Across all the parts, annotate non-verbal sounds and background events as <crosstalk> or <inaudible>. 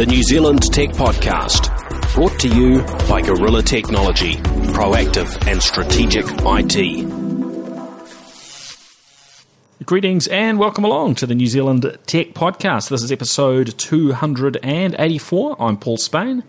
the New Zealand Tech Podcast, brought to you by Gorilla Technology, proactive and strategic IT. Greetings and welcome along to the New Zealand Tech Podcast. This is episode 284. I'm Paul Spain.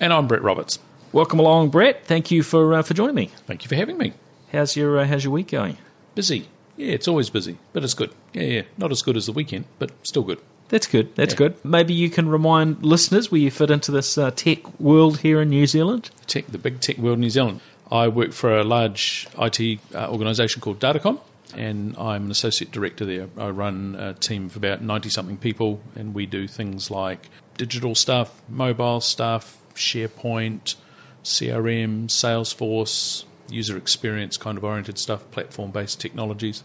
And I'm Brett Roberts. Welcome along, Brett. Thank you for uh, for joining me. Thank you for having me. How's your uh, How's your week going? Busy. Yeah, it's always busy, but it's good. Yeah, yeah. Not as good as the weekend, but still good. That's good. That's Yeah. good. Maybe you can remind listeners where you fit into this uh, tech world here in New Zealand. Tech, the big tech world in New Zealand. I work for a large IT uh, organisation called Datacom, and I'm an associate director there. I run a team of about 90 something people, and we do things like digital stuff, mobile stuff, SharePoint, CRM, Salesforce, user experience kind of oriented stuff, platform based technologies.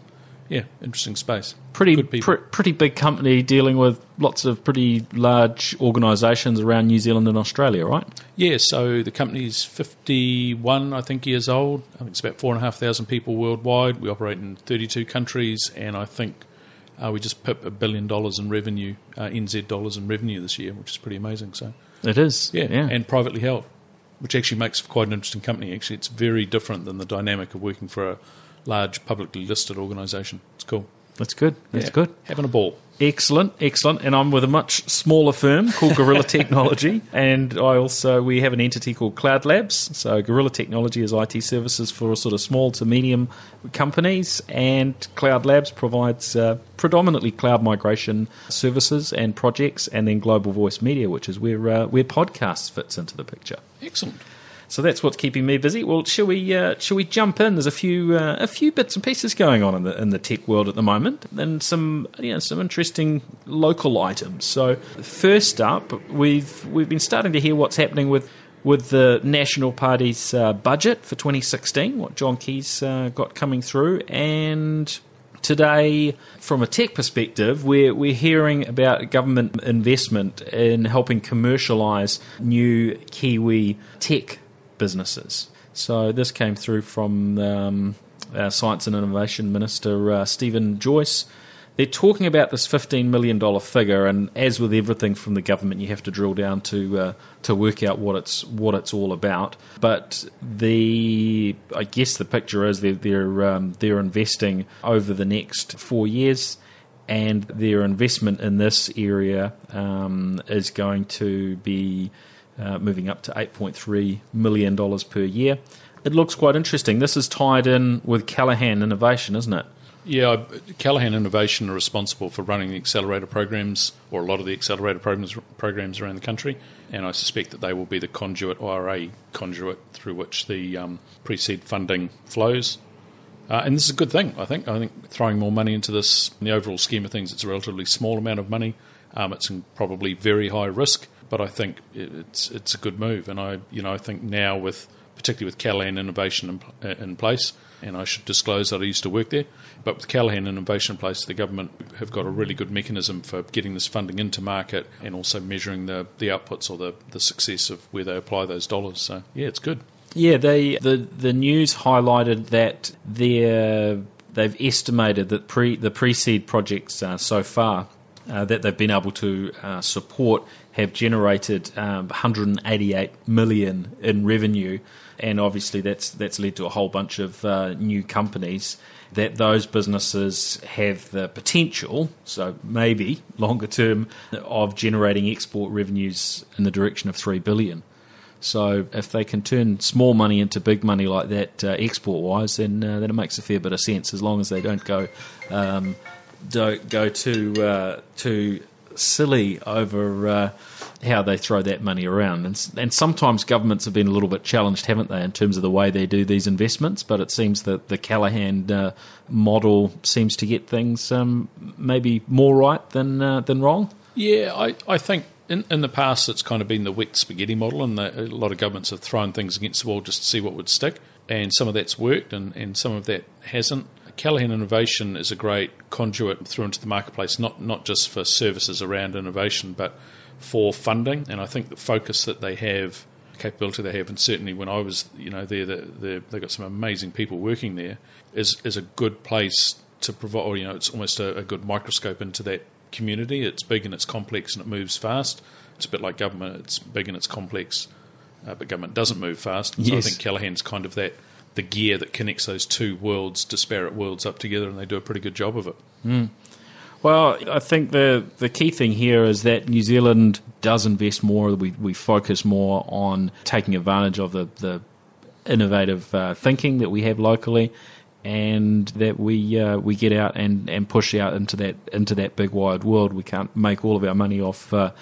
Yeah, interesting space. Pretty pr- pretty big company dealing with lots of pretty large organisations around New Zealand and Australia, right? Yeah, so the company's 51, I think, years old. I think it's about 4,500 people worldwide. We operate in 32 countries, and I think uh, we just pipped a billion dollars in revenue, uh, NZ dollars in revenue this year, which is pretty amazing. So, It is. yeah, yeah. and privately held, which actually makes for quite an interesting company. Actually, it's very different than the dynamic of working for a large publicly listed organisation. It's cool. That's good. That's Yeah, good. Having a ball. Excellent, excellent. And I'm with a much smaller firm called Gorilla <laughs> Technology, and I also we have an entity called Cloud Labs. So Gorilla Technology is IT services for sort of small to medium companies, and Cloud Labs provides uh, predominantly cloud migration services and projects, and then global voice media, which is where uh, where podcasts fits into the picture. Excellent. So that's what's keeping me busy. Well, shall we? Uh, shall we jump in? There's a few uh, a few bits and pieces going on in the in the tech world at the moment, and some you know, some interesting local items. So first up, we've we've been starting to hear what's happening with. With the National Party's uh, budget for 2016, what John Key's uh, got coming through, and Today, from a tech perspective, we're, we're hearing about government investment in helping commercialise new Kiwi tech businesses. So, this came through from um, Science and Innovation Minister uh, Steven Joyce. They're talking about this $15 million figure, and as with everything from the government, you have to drill down to uh, to work out what it's what it's all about. But the I guess the picture is they're they're, um, they're investing over the next four years, and their investment in this area um, is going to be uh, moving up to $8.3 million per year. It looks quite interesting. This is tied in with Callaghan Innovation, isn't it? Yeah, Callaghan Innovation are responsible for running the accelerator programs, or a lot of the accelerator programs programs around the country, and I suspect that they will be the conduit or a conduit through which the um, pre-seed funding flows. Uh, and this is a good thing, I think. I think throwing more money into this, in the overall scheme of things, it's a relatively small amount of money. Um, it's in probably very high risk, but I think it's it's a good move. And I, you know, I think now with particularly with Callaghan Innovation in, in place, and I should disclose that I used to work there. But with Callaghan Innovation in place, the government have got a really good mechanism for getting this funding into market and also measuring the, the outputs or the, the success of where they apply those dollars. So, yeah, it's good. Yeah, they the the news highlighted that they're, they've estimated that pre the pre-seed projects uh, so far uh, that they've been able to uh, support have generated um, 188 million in revenue, and obviously that's that's led to a whole bunch of uh, new companies. That those businesses have the potential, so maybe longer term, of generating export revenues in the direction of three billion. So if they can turn small money into big money like that, uh, export wise, then uh, then it makes a fair bit of sense. As long as they don't go um, don't go too uh, too silly over uh, how they throw that money around. And, and sometimes governments have been a little bit challenged, haven't they, in terms of the way they do these investments? But it seems that the Callaghan uh, model seems to get things um, maybe more right than uh, than wrong. Yeah, I, I think in, in the past it's kind of been the wet spaghetti model, and the, a lot of governments have thrown things against the wall just to see what would stick. And some of that's worked, and, and some of that hasn't. Callaghan Innovation is a great conduit through into the marketplace, not not just for services around innovation, but for funding. And I think the focus that they have, capability they have, and certainly when I was, you know, there, they they got some amazing people working there, is is a good place to provide. Or, you know, it's almost a, a good microscope into that community. It's big and it's complex and it moves fast. It's a bit like government. It's big and it's complex, uh, but government doesn't move fast. And so Yes. I think Callaghan's kind of that the gear that connects those two worlds, disparate worlds, up together, and they do a pretty good job of it. Well, I think the the key thing here is that New Zealand does invest more. We we focus more on taking advantage of the the innovative uh, thinking that we have locally, and that we uh, we get out and, and push out into that into that big wide world. We can't make all of our money off. Uh,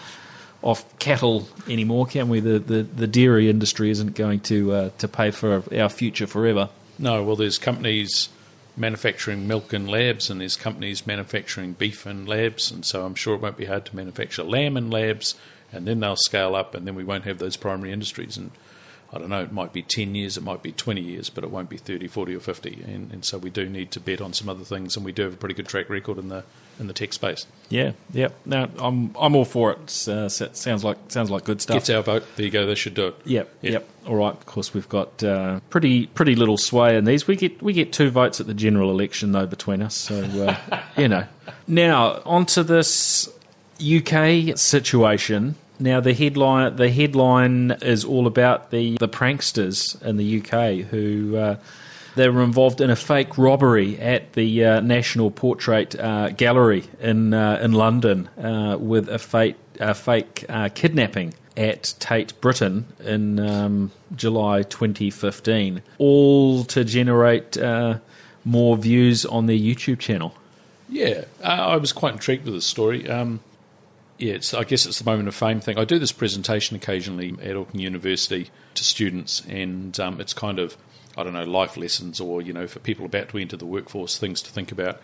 off cattle anymore, can we? The, the the dairy industry isn't going to uh, to pay for our future forever. No, well, there's companies manufacturing milk in labs, and there's companies manufacturing beef in labs, and so I'm sure it won't be hard to manufacture lamb in labs, and then they'll scale up, and then we won't have those primary industries. And I don't know, it might be 10 years, it might be 20 years, but it won't be 30, 40, or 50. And, and so we do need to bet on some other things, and we do have a pretty good track record in the in the tech space. Yeah, yeah. No, I'm I'm all for it. Uh, sounds like sounds like good stuff. Gets our vote. There you go. They should do it. Yep, Yeah. yep. All right. Of course, we've got uh, pretty pretty little sway in these. We get we get two votes at the general election though between us. So uh, <laughs> you know. Now onto this UK situation. Now the headline the headline is all about the the pranksters in the UK who. Uh, they were involved in a fake robbery at the uh, National Portrait uh, Gallery in uh, in London uh, with a fake a fake uh, kidnapping at Tate Britain in um, July 2015, all to generate more views on their YouTube channel. Yeah, I was quite intrigued with this story. Um, yeah, it's, I guess it's the moment of fame thing. I do this presentation occasionally at Auckland University to students, and um, it's kind of, I don't know, life lessons or, you know, for people about to enter the workforce, things to think about.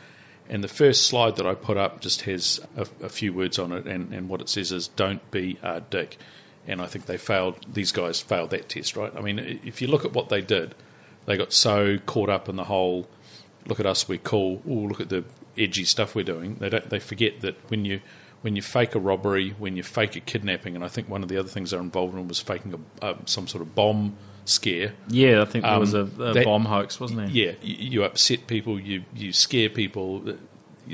And the first slide that I put up just has a, a few words on it, and, and what it says is, don't be a dick. And I think they failed, these guys failed that test, right? I mean, if you look at what they did, they got so caught up in the whole look at us, we're cool. Oh, look at the edgy stuff we're doing. They don't. They forget that when you when you fake a robbery, when you fake a kidnapping, and I think one of the other things they're involved in was faking a, uh, some sort of bomb scare. Yeah, I think there was a, Um, a that- bomb hoax, wasn't there? Yeah, you, you upset people, you you scare people.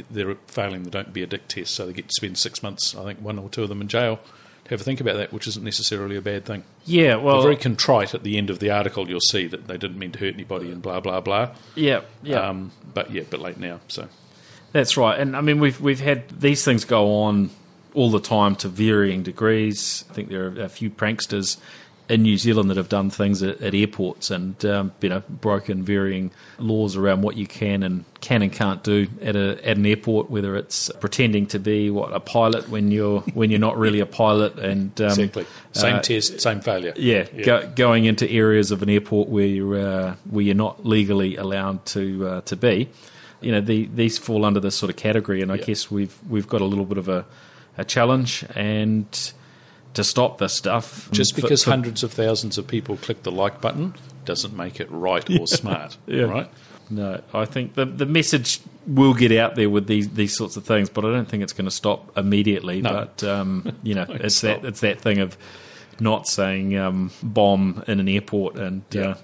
They're failing the don't be a dick test, so they get to spend six months. I think one or two of them in jail. Have a think about that, which isn't necessarily a bad thing. Yeah, well, They're very contrite at the end of the article. You'll see that they didn't mean to hurt anybody and blah blah blah. yeah, yeah. Um, but yeah, but late now. So That's right, and I mean we've we've had these things go on all the time to varying degrees. I think there are a few pranksters in New Zealand that have done things at, at airports and um, you know broken varying laws around what you can and can and can't do at a at an airport. Whether it's pretending to be what a pilot when you're when you're not really a pilot, and um, exactly same uh, test, same failure. yeah, Go, going into areas of an airport where you're uh, where you're not legally allowed to uh, to be. You know, the, these fall under this sort of category, and I Yeah. guess we've we've got a little bit of a, a challenge and to stop this stuff. Just because for- hundreds of thousands of people click the like button doesn't make it right or <laughs> smart. <laughs> Yeah. Right? No, I think the the message will get out there with these these sorts of things, but I don't think it's going to stop immediately. No. But um, <laughs> you know, it's stop. that it's that thing of not saying um, bomb in an airport and Yeah. uh,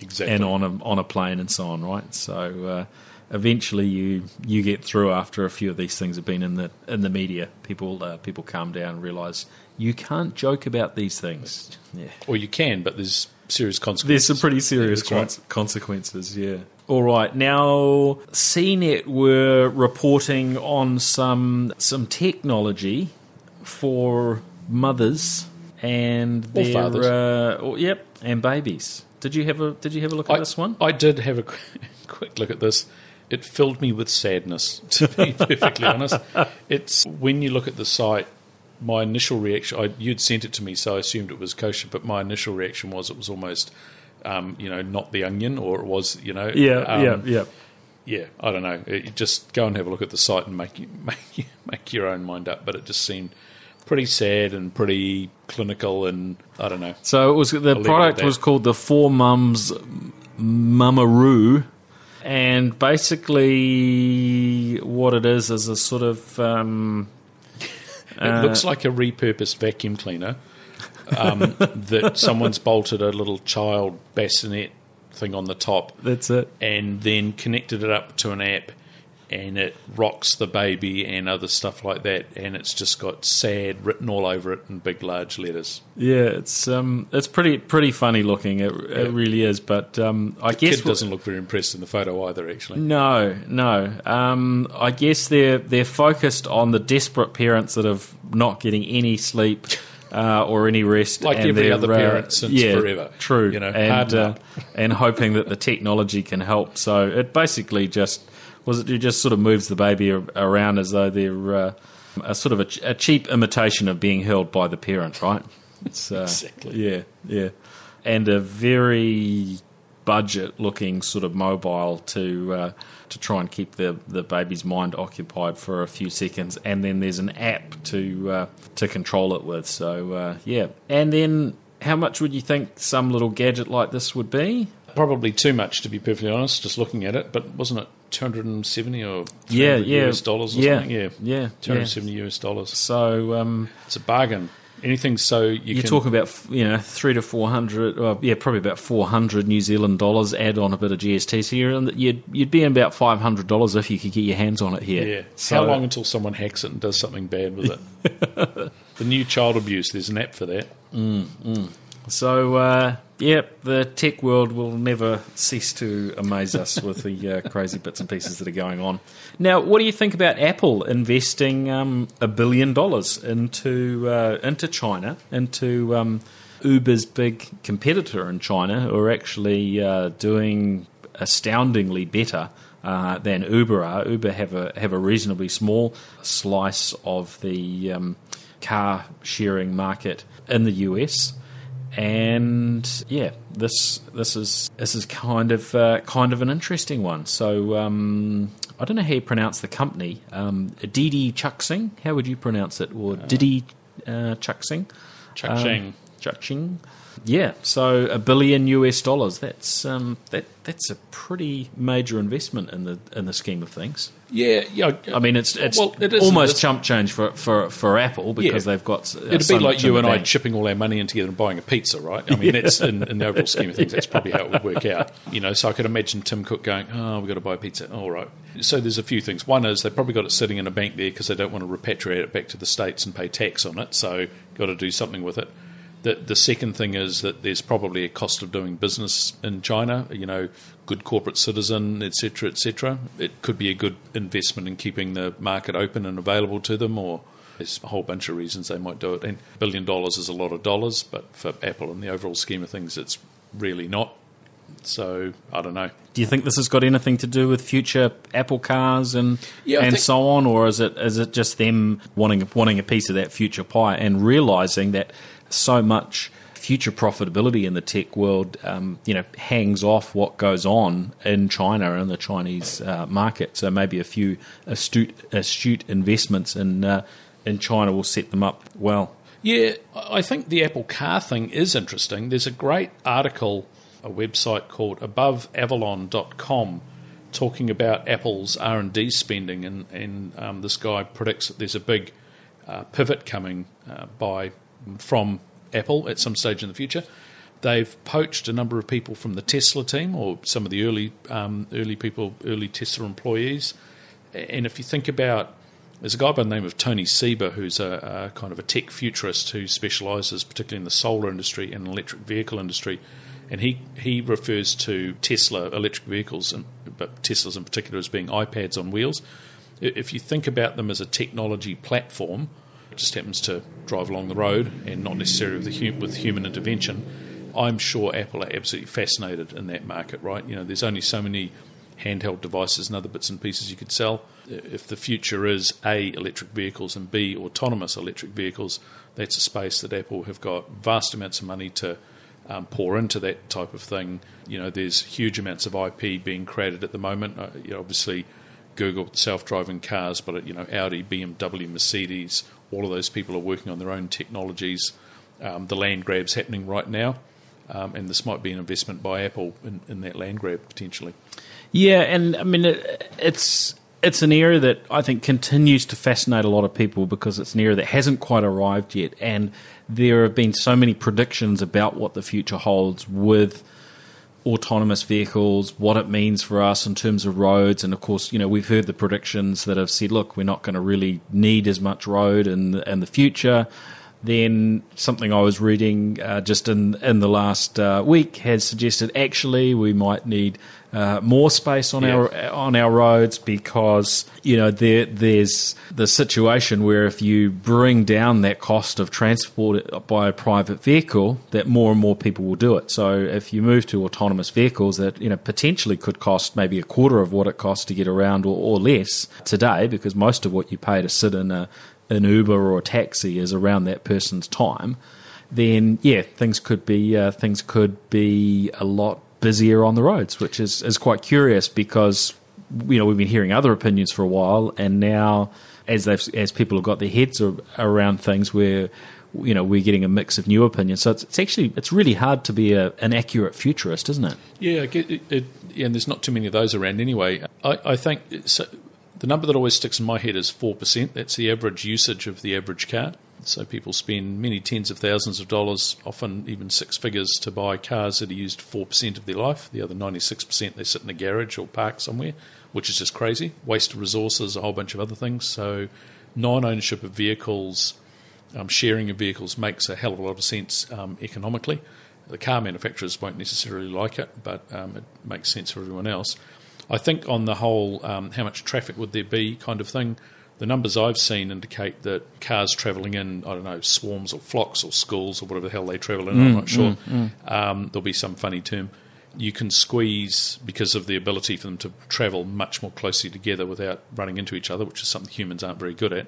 Exactly. and on a on a plane and so on, right? So uh, eventually you you get through after a few of these things have been in the in the media. People uh, people calm down and realise you can't joke about these things. Yeah. or you can, but there's serious consequences. There's some pretty serious Yeah, cons- consequences, yeah. All right, now CNET were reporting on some some technology for mothers and Or their fathers. uh, or- yep, and babies. Did you have a Did you have a look at I, this one? I did have a <laughs> quick look at this. It filled me with sadness, <laughs> to be perfectly honest. It's when you look at the site. My initial reaction, I, you'd sent it to me, so I assumed it was kosher. But my initial reaction was it was almost, um, you know, not the onion, or it was, you know, Yeah, um, yeah, yeah. yeah, I don't know. It, just go and have a look at the site and make you, <laughs> make make your own mind up. But it just seemed pretty sad and pretty clinical, and I don't know. So it was the at product was called the Four Mums Mamaroo, and basically what it is is a sort of um, It looks like a repurposed vacuum cleaner um, <laughs> that someone's bolted a little child bassinet thing on the top, that's it. and then connected it up to an app. And it rocks the baby and other stuff like that, and it's just got sad written all over it in big, large letters. Yeah, it's um, it's pretty pretty funny looking. It, it really is. But um, I The guess kid doesn't look very impressed in the photo either, actually. No, no. Um, I guess they're they're focused on the desperate parents that are not getting any sleep <laughs> uh, or any rest, Like and every other uh, parent since yeah, forever. True, You know, and uh, and hoping that the technology can help. So it basically just was it, it just sort of moves the baby around as though they're uh, a sort of a, a cheap imitation of being held by the parent, right? Uh, Exactly. Yeah, yeah, and a very budget looking sort of mobile to uh, to try and keep the, the baby's mind occupied for a few seconds, and then there's an app to uh, to control it with. So uh, yeah, and then how much would you think some little gadget like this would be? Probably too much, to be perfectly honest, just looking at it. But wasn't it 270 or Yeah, yeah, US dollars or yeah, something? Yeah, yeah, 270 US dollars. So um, It's a bargain. Anything so you you're talking about you know three to four hundred, yeah, probably about four hundred New Zealand dollars. Add on a bit of GST, so you're in you'd you'd be in about five hundred dollars if you could get your hands on it here. Yeah. So, How long until someone hacks it and does something bad with it? <laughs> the new child abuse, there's an app for that. So, uh, yeah, the tech world will never cease to amaze us <laughs> with the uh, crazy bits and pieces that are going on. Now, what do you think about Apple investing um, a billion dollars into uh, into China, into um, Uber's big competitor in China, who are actually uh, doing astoundingly better uh, than Uber are. Uber have a have a reasonably small slice of the um, car sharing market in the US and yeah, this this is this is kind of uh, kind of an interesting one. So um, I don't know how you pronounce the company. Um, Didi Chuxing, how would you pronounce it? Or Didi uh, Chuxing? Chuck Um. Chuxing. Yeah, so a billion US dollars. That's um, that that's a pretty major investment in the in the scheme of things. Yeah, yeah. I mean, it's it's Well, it almost it's- chump change for, for, for Apple because Yeah. they've got. Uh, It'd be like you and I chipping all our money in together and buying a pizza, right? I mean, that's in, in the overall scheme of things, that's probably how it would work out. <laughs> You know, so I could imagine Tim Cook going, "Oh, we've got to buy a pizza." All right. So there's a few things. One is they've probably got it sitting in a bank there because they don't want to repatriate it back to the states and pay tax on it. So got to do something with it. The, the second thing is that there's probably a cost of doing business in China. You know, good corporate citizen, etc., etc. It could be a good investment in keeping the market open and available to them, or there's a whole bunch of reasons they might do it. And a billion dollars is a lot of dollars, but for Apple in the overall scheme of things, it's really not. So I don't know. Do you think this has got anything to do with future Apple cars and Yeah, and think- so on, or is it is it just them wanting wanting a piece of that future pie and realizing that so much future profitability in the tech world, um, you know, hangs off what goes on in China and the Chinese uh, market. So maybe a few astute astute investments in uh, in China will set them up well. Yeah, I think the Apple Car thing is interesting. There's a great article, a website called AboveAvalon.com, talking about Apple's R and D spending, and and um, this guy predicts that there's a big uh, pivot coming uh, by from Apple at some stage in the future. They've poached a number of people from the Tesla team, or some of the early um, early people, early Tesla employees. And if you think about there's a guy by the name of Tony Seba who's a, a kind of a tech futurist who specialises particularly in the solar industry and electric vehicle industry, and he he refers to Tesla electric vehicles, and, but Teslas in particular, as being iPads on wheels. If you think about them as a technology platform, just happens to drive along the road and not necessarily with, the hu- with human intervention. I'm sure Apple are absolutely fascinated in that market, right? You know, there's only so many handheld devices and other bits and pieces you could sell. If the future is A, electric vehicles, and B, autonomous electric vehicles, that's a space that Apple have got vast amounts of money to um, pour into that type of thing. You know, there's huge amounts of IP being created at the moment. Uh, you know, obviously, Google self-driving cars, but you know, Audi, BMW, Mercedes, all of those people are working on their own technologies. Um, the land grab's happening right now, um, and this might be an investment by Apple in, in that land grab potentially. Yeah, and I mean it, it's it's an area that I think continues to fascinate a lot of people because it's an area that hasn't quite arrived yet, and there have been so many predictions about what the future holds with autonomous vehicles, what it means for us in terms of roads, and of course, you know, we've heard the predictions that have said, look, we're not going to really need as much road in in the future. Then something I was reading uh, just in in the last uh, week has suggested actually we might need uh, more space on Yeah. our on our roads because you know there there's the situation where if you bring down that cost of transport by a private vehicle, that more and more people will do it. So if you move to autonomous vehicles that you know potentially could cost maybe a quarter of what it costs to get around or, or less today, because most of what you pay to sit in a an Uber or a taxi is around that person's time, then yeah, things could be uh, things could be a lot busier on the roads, which is is quite curious because you know we've been hearing other opinions for a while, and now as they've as people have got their heads around things, where you know we're getting a mix of new opinions. So it's, it's actually it's really hard to be a, an accurate futurist, isn't it? Yeah, it, it, and there's not too many of those around anyway. I, I think so, the number that always sticks in my head is 4%. That's the average usage of the average car. So people spend many tens of thousands of dollars, often even six figures, to buy cars that are used 4% of their life. The other 96% they sit in a garage or park somewhere, which is just crazy. Waste of resources, a whole bunch of other things. So non ownership of vehicles, um, sharing of vehicles makes a hell of a lot of sense um, economically. The car manufacturers won't necessarily like it, but um, it makes sense for everyone else. I think on the whole, um, how much traffic would there be kind of thing, the numbers I've seen indicate that cars travelling in, I don't know, swarms or flocks or schools or whatever the hell they travel in, I'm not sure. Um, there'll be some funny term. You can squeeze, because of the ability for them to travel much more closely together without running into each other, which is something humans aren't very good at.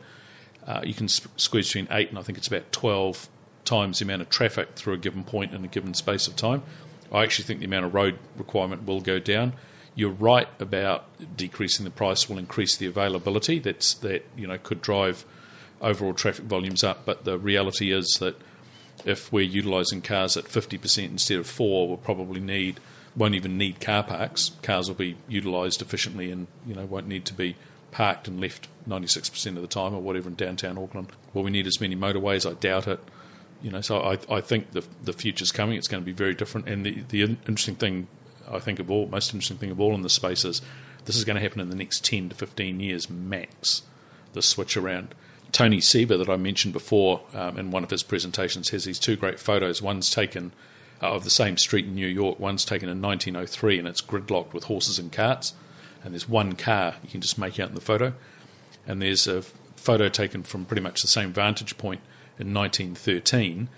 Uh, you can sp- squeeze between 8 and I think it's about 12 times the amount of traffic through a given point in a given space of time. I actually think the amount of road requirement will go down. You're right about decreasing the price will increase the availability. That's that you know could drive overall traffic volumes up. But the reality is that if we're utilising cars at 50% instead of four, we'll probably need won't even need car parks. Cars will be utilised efficiently and you know won't need to be parked and left 96% of the time or whatever in downtown Auckland. Will we need as many motorways? I doubt it. You know, so I, I think the the future's coming. It's going to be very different. And the the interesting thing, I think of all, most interesting thing of all in the space is this is going to happen in the next 10 to 15 years max. The switch around. Tony Seba, that I mentioned before um, in one of his presentations, has these two great photos. One's taken uh, of the same street in New York. One's taken in 1903, and it's gridlocked with horses and carts. And there's one car you can just make out in the photo. And there's a photo taken from pretty much the same vantage point in 1913,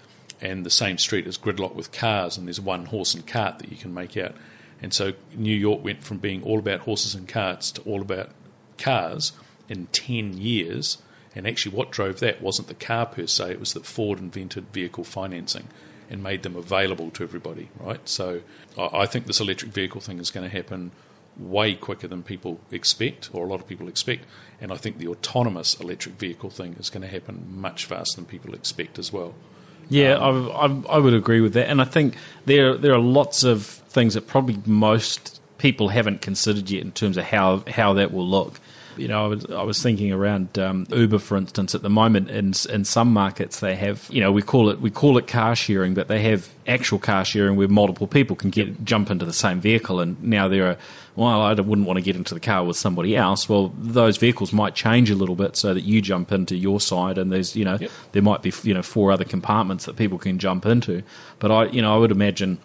and the same street is gridlocked with cars, and there's one horse and cart that you can make out. And so New York went from being all about horses and carts to all about cars in 10 years. And actually, what drove that wasn't the car per se, it was that Ford invented vehicle financing and made them available to everybody, right? So I think this electric vehicle thing is going to happen way quicker than people expect, or a lot of people expect. And I think the autonomous electric vehicle thing is going to happen much faster than people expect as well. Yeah, um, I, I, I would agree with that, and I think there there are lots of things that probably most people haven't considered yet in terms of how how that will look. You know, I was I was thinking around um, Uber, for instance. At the moment, in in some markets, they have you know we call it we call it car sharing, but they have actual car sharing where multiple people can get jump into the same vehicle. And now there are well, I wouldn't want to get into the car with somebody else. Well, those vehicles might change a little bit so that you jump into your side, and there's you know Yep. there might be you know four other compartments that people can jump into. But I you know I would imagine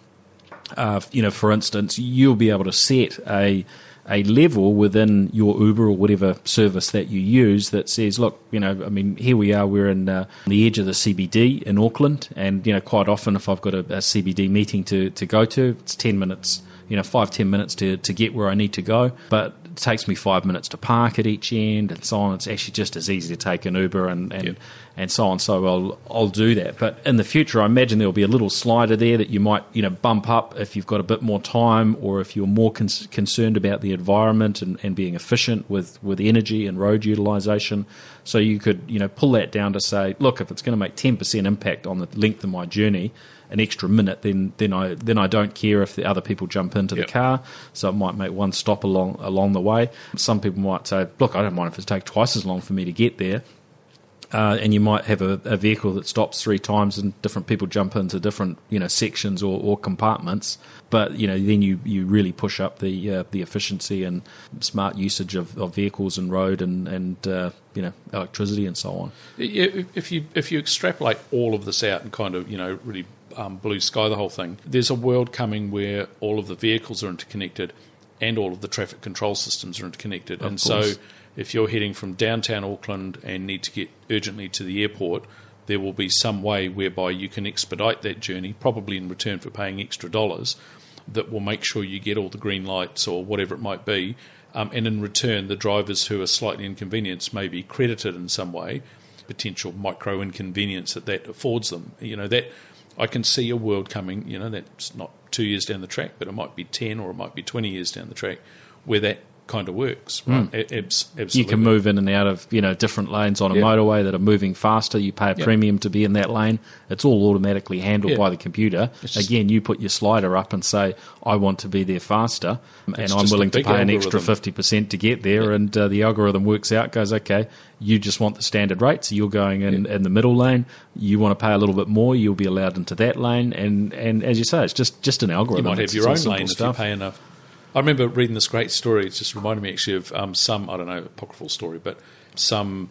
uh, you know, for instance, you'll be able to set a a level within your Uber or whatever service that you use that says, look, you know, I mean, here we are, we're in uh, the edge of the CBD in Auckland, and you know, quite often if I've got a, a CBD meeting to to go to, it's ten minutes, you know, five ten minutes to to get where I need to go, but takes me five minutes to park at each end and so on. It's actually just as easy to take an Uber and and, Yep. and so on. So I'll I'll do that. But in the future, I imagine there'll be a little slider there that you might you know bump up if you've got a bit more time or if you're more con- concerned about the environment and, and being efficient with with energy and road utilization. So you could you know pull that down to say, look, if it's going to make ten percent impact on the length of my journey. An extra minute, then then I then I don't care if the other people jump into Yep. the car. So it might make one stop along along the way. Some people might say, look, I don't mind if it takes twice as long for me to get there uh, and you might have a, a, vehicle that stops three times, and different people jump into different you know sections or, or compartments. But you know, then you, you really push up the uh, the efficiency and smart usage of, of vehicles and road and and uh, you know electricity and so on. If you if you extrapolate all of this out and kind of you know really um, blue sky the whole thing, there's a world coming where all of the vehicles are interconnected and all of the traffic control systems are interconnected, of and course. so if you're heading from downtown Auckland and need to get urgently to the airport, there will be some way whereby you can expedite that journey, probably in return for paying extra dollars, that will make sure you get all the green lights or whatever it might be. Um, and in return, the drivers who are slightly inconvenienced may be credited in some way, potential micro inconvenience that that affords them. You know that I can see a world coming. You know that's not two years down the track, but it might be ten or it might be twenty years down the track, where that kind of works. Right? Mm. absolutely. You can move in and out of you know different lanes on a motorway that are moving faster. You pay a premium to be in that lane. It's all automatically handled by the computer. It's Again, you put your slider up and say, "I want to be there faster," and I'm willing to pay algorithm. an extra fifty percent to get there. And uh, the algorithm works out, goes, "Okay, you just want the standard rate, so you're going in, in the middle lane. You want to pay a little bit more, you'll be allowed into that lane." And and as you say, it's just just an algorithm. You might have it's your own lane stuff. if you pay enough. I remember reading this great story. It just reminded me actually of um, some, I don't know, apocryphal story, but some,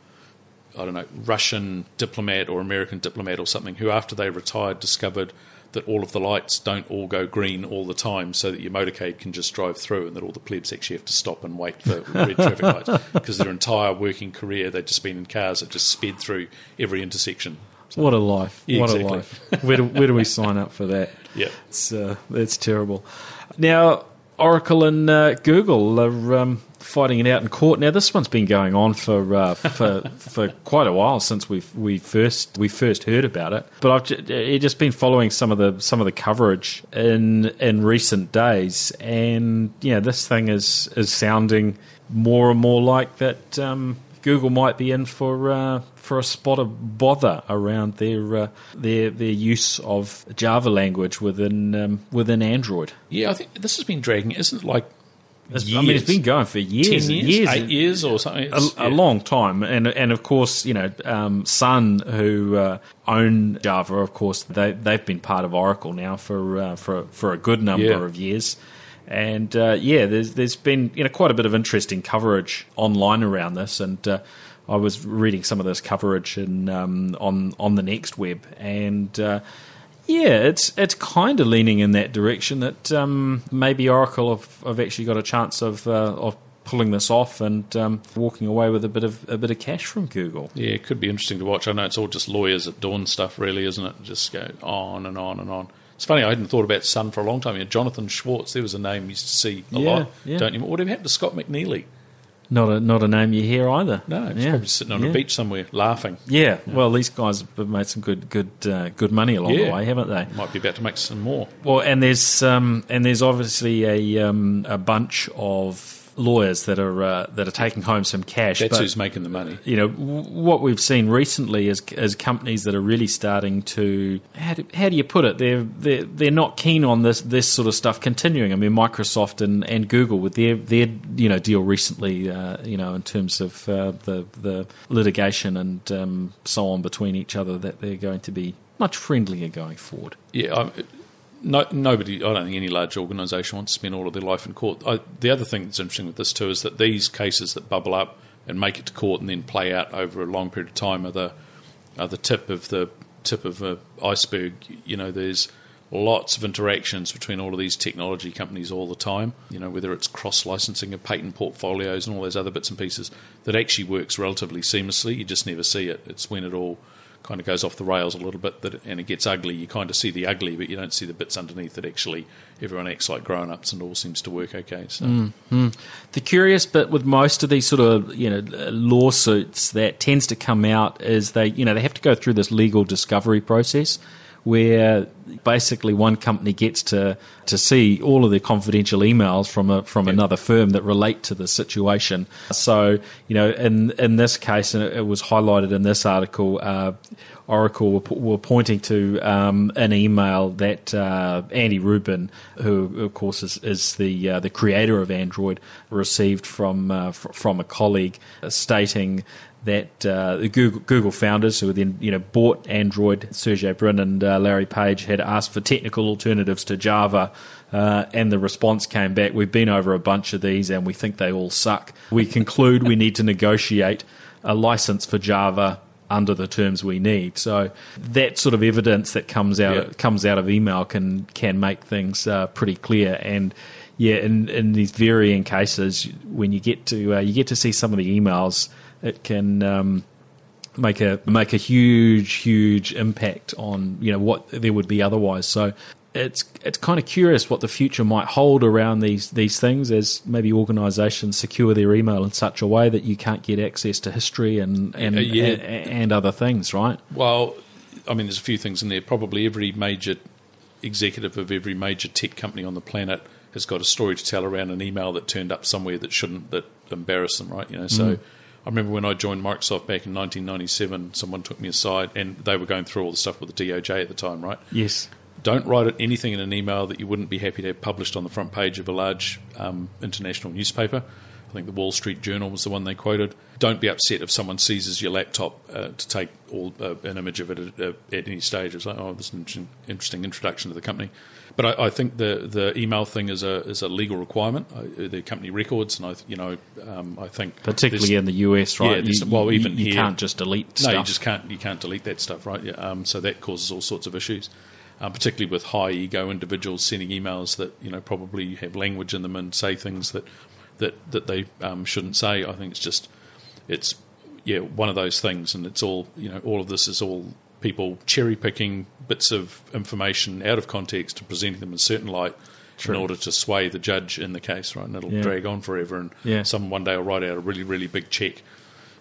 I don't know, Russian diplomat or American diplomat or something who, after they retired, discovered that all of the lights don't all go green all the time so that your motorcade can just drive through and that all the plebs actually have to stop and wait for red <laughs> traffic lights because their entire working career they've just been in cars that just sped through every intersection. So, what a life! Yeah, what exactly. a life! Where do, where do we sign up for that? <laughs> Yeah, it's uh, it's terrible. Now Oracle and uh, Google are um, fighting it out in court. Now, this one's been going on for uh, for <laughs> for quite a while since we we first we first heard about it. But I've just, just been following some of the some of the coverage in in recent days, and yeah, this thing is is sounding more and more like that. Um, Google might be in for uh, for a spot of bother around their uh, their their use of Java language within um, within Android. Yeah, I think this has been dragging, isn't it? Like I mean, it's been going for years, ten years, years eight years, or something. A, yeah. a, long time, and and of course, you know, um, Sun, who uh, own Java, of course, they they've been part of Oracle now for uh, for for a good number yeah. of years. And uh, yeah, there's there's been you know quite a bit of interesting coverage online around this, and uh, I was reading some of this coverage in, um, on on the next web, and uh, yeah, it's it's kind of leaning in that direction that um, maybe Oracle have, have, actually got a chance of uh, of pulling this off and um, walking away with a bit of a bit of cash from Google. Yeah, it could be interesting to watch. I know it's all just lawyers at dawn stuff, really, isn't it? Just go on and on and on. It's funny, I hadn't thought about Sun for a long time. You know, Jonathan Schwartz, there was a name you used to see a yeah, lot, yeah. don't you? Whatever happened to Scott McNealy? Not a not a name you hear either. No, he's yeah. probably sitting on yeah. a beach somewhere laughing. Yeah. yeah. well, these guys have made some good good uh, good money along the way, haven't they? Might be about to make some more. Well, and there's um, and there's obviously a um, a bunch of lawyers that are uh, that are taking home some cash. That's but, who's making the money. You know what we've seen recently is, is companies that are really starting to how do, how do you put it? They're they're they're not keen on this this sort of stuff continuing. I mean, Microsoft and, and Google with their their you know deal recently, uh, you know, in terms of uh, the the litigation and um, so on between each other, that they're going to be much friendlier going forward. Yeah, I, no, nobody, I don't think any large organisation wants to spend all of their life in court. I, the other thing that's interesting with this too is that these cases that bubble up and make it to court and then play out over a long period of time are the are the tip of the tip of the iceberg. You know, there's lots of interactions between all of these technology companies all the time. You know, whether it's cross licensing of patent portfolios and all those other bits and pieces that actually works relatively seamlessly. You just never see it. It's when it all kind of goes off the rails a little bit that, and it gets ugly. You kind of see the ugly, but you don't see the bits underneath that actually everyone acts like grown ups and all seems to work okay. So. Mm-hmm. The curious bit with most of these sort of you know lawsuits that tends to come out is they you know they have to go through this legal discovery process where basically one company gets to to see all of the confidential emails from a, from another firm that relate to the situation. So you know, in in this case, and it was highlighted in this article. Uh, Oracle were, were, pointing to um, an email that uh, Andy Rubin, who of course is, is the uh, the creator of Android, received from uh, f- from a colleague, stating that uh, the Google, Google, founders who then you know bought Android, Sergey Brin and uh, Larry Page, had asked for technical alternatives to Java. Uh, and the response came back. We've been over a bunch of these, and we think they all suck. We conclude we need to negotiate a license for Java under the terms we need. So that sort of evidence that comes out yeah. comes out of email can can make things uh, pretty clear. And yeah, in, in these varying cases, when you get to uh, you get to see some of the emails it can um, make a make a huge huge impact on you know what there would be otherwise. So it's it's kind of curious what the future might hold around these these things as maybe organisations secure their email in such a way that you can't get access to history and and, uh, yeah. and, and other things, right? Well, I mean, there's a few things in there. Probably every major executive of every major tech company on the planet has got a story to tell around an email that turned up somewhere that shouldn't that embarrass them, right? You know, so. Mm I remember when I joined Microsoft back in 1997, someone took me aside and they were going through all the stuff with the DOJ at the time, right? Yes. Don't write anything in an email that you wouldn't be happy to have published on the front page of a large um, international newspaper. I think the Wall Street Journal was the one they quoted. Don't be upset if someone seizes your laptop uh, to take all, uh, an image of it at, uh, at, any stage. It's like, oh, this is an interesting introduction to the company. But I, I, think the, the email thing is a is a legal requirement. Uh, the company records, and I you know um, I think particularly in the US, right? Yeah, you, well, even you, you here, can't just delete. No, stuff. you just can't. You can't delete that stuff, right? Yeah, um, so that causes all sorts of issues. Um, particularly with high ego individuals sending emails that you know probably have language in them and say things that that that they um, shouldn't say. I think it's just it's yeah one of those things, and it's all you know. All of this is all people cherry picking bits of information out of context and presenting them in a certain light True. in order to sway the judge in the case, right? And it'll yeah. drag on forever, and yeah. someone one day will write out a really, really big check,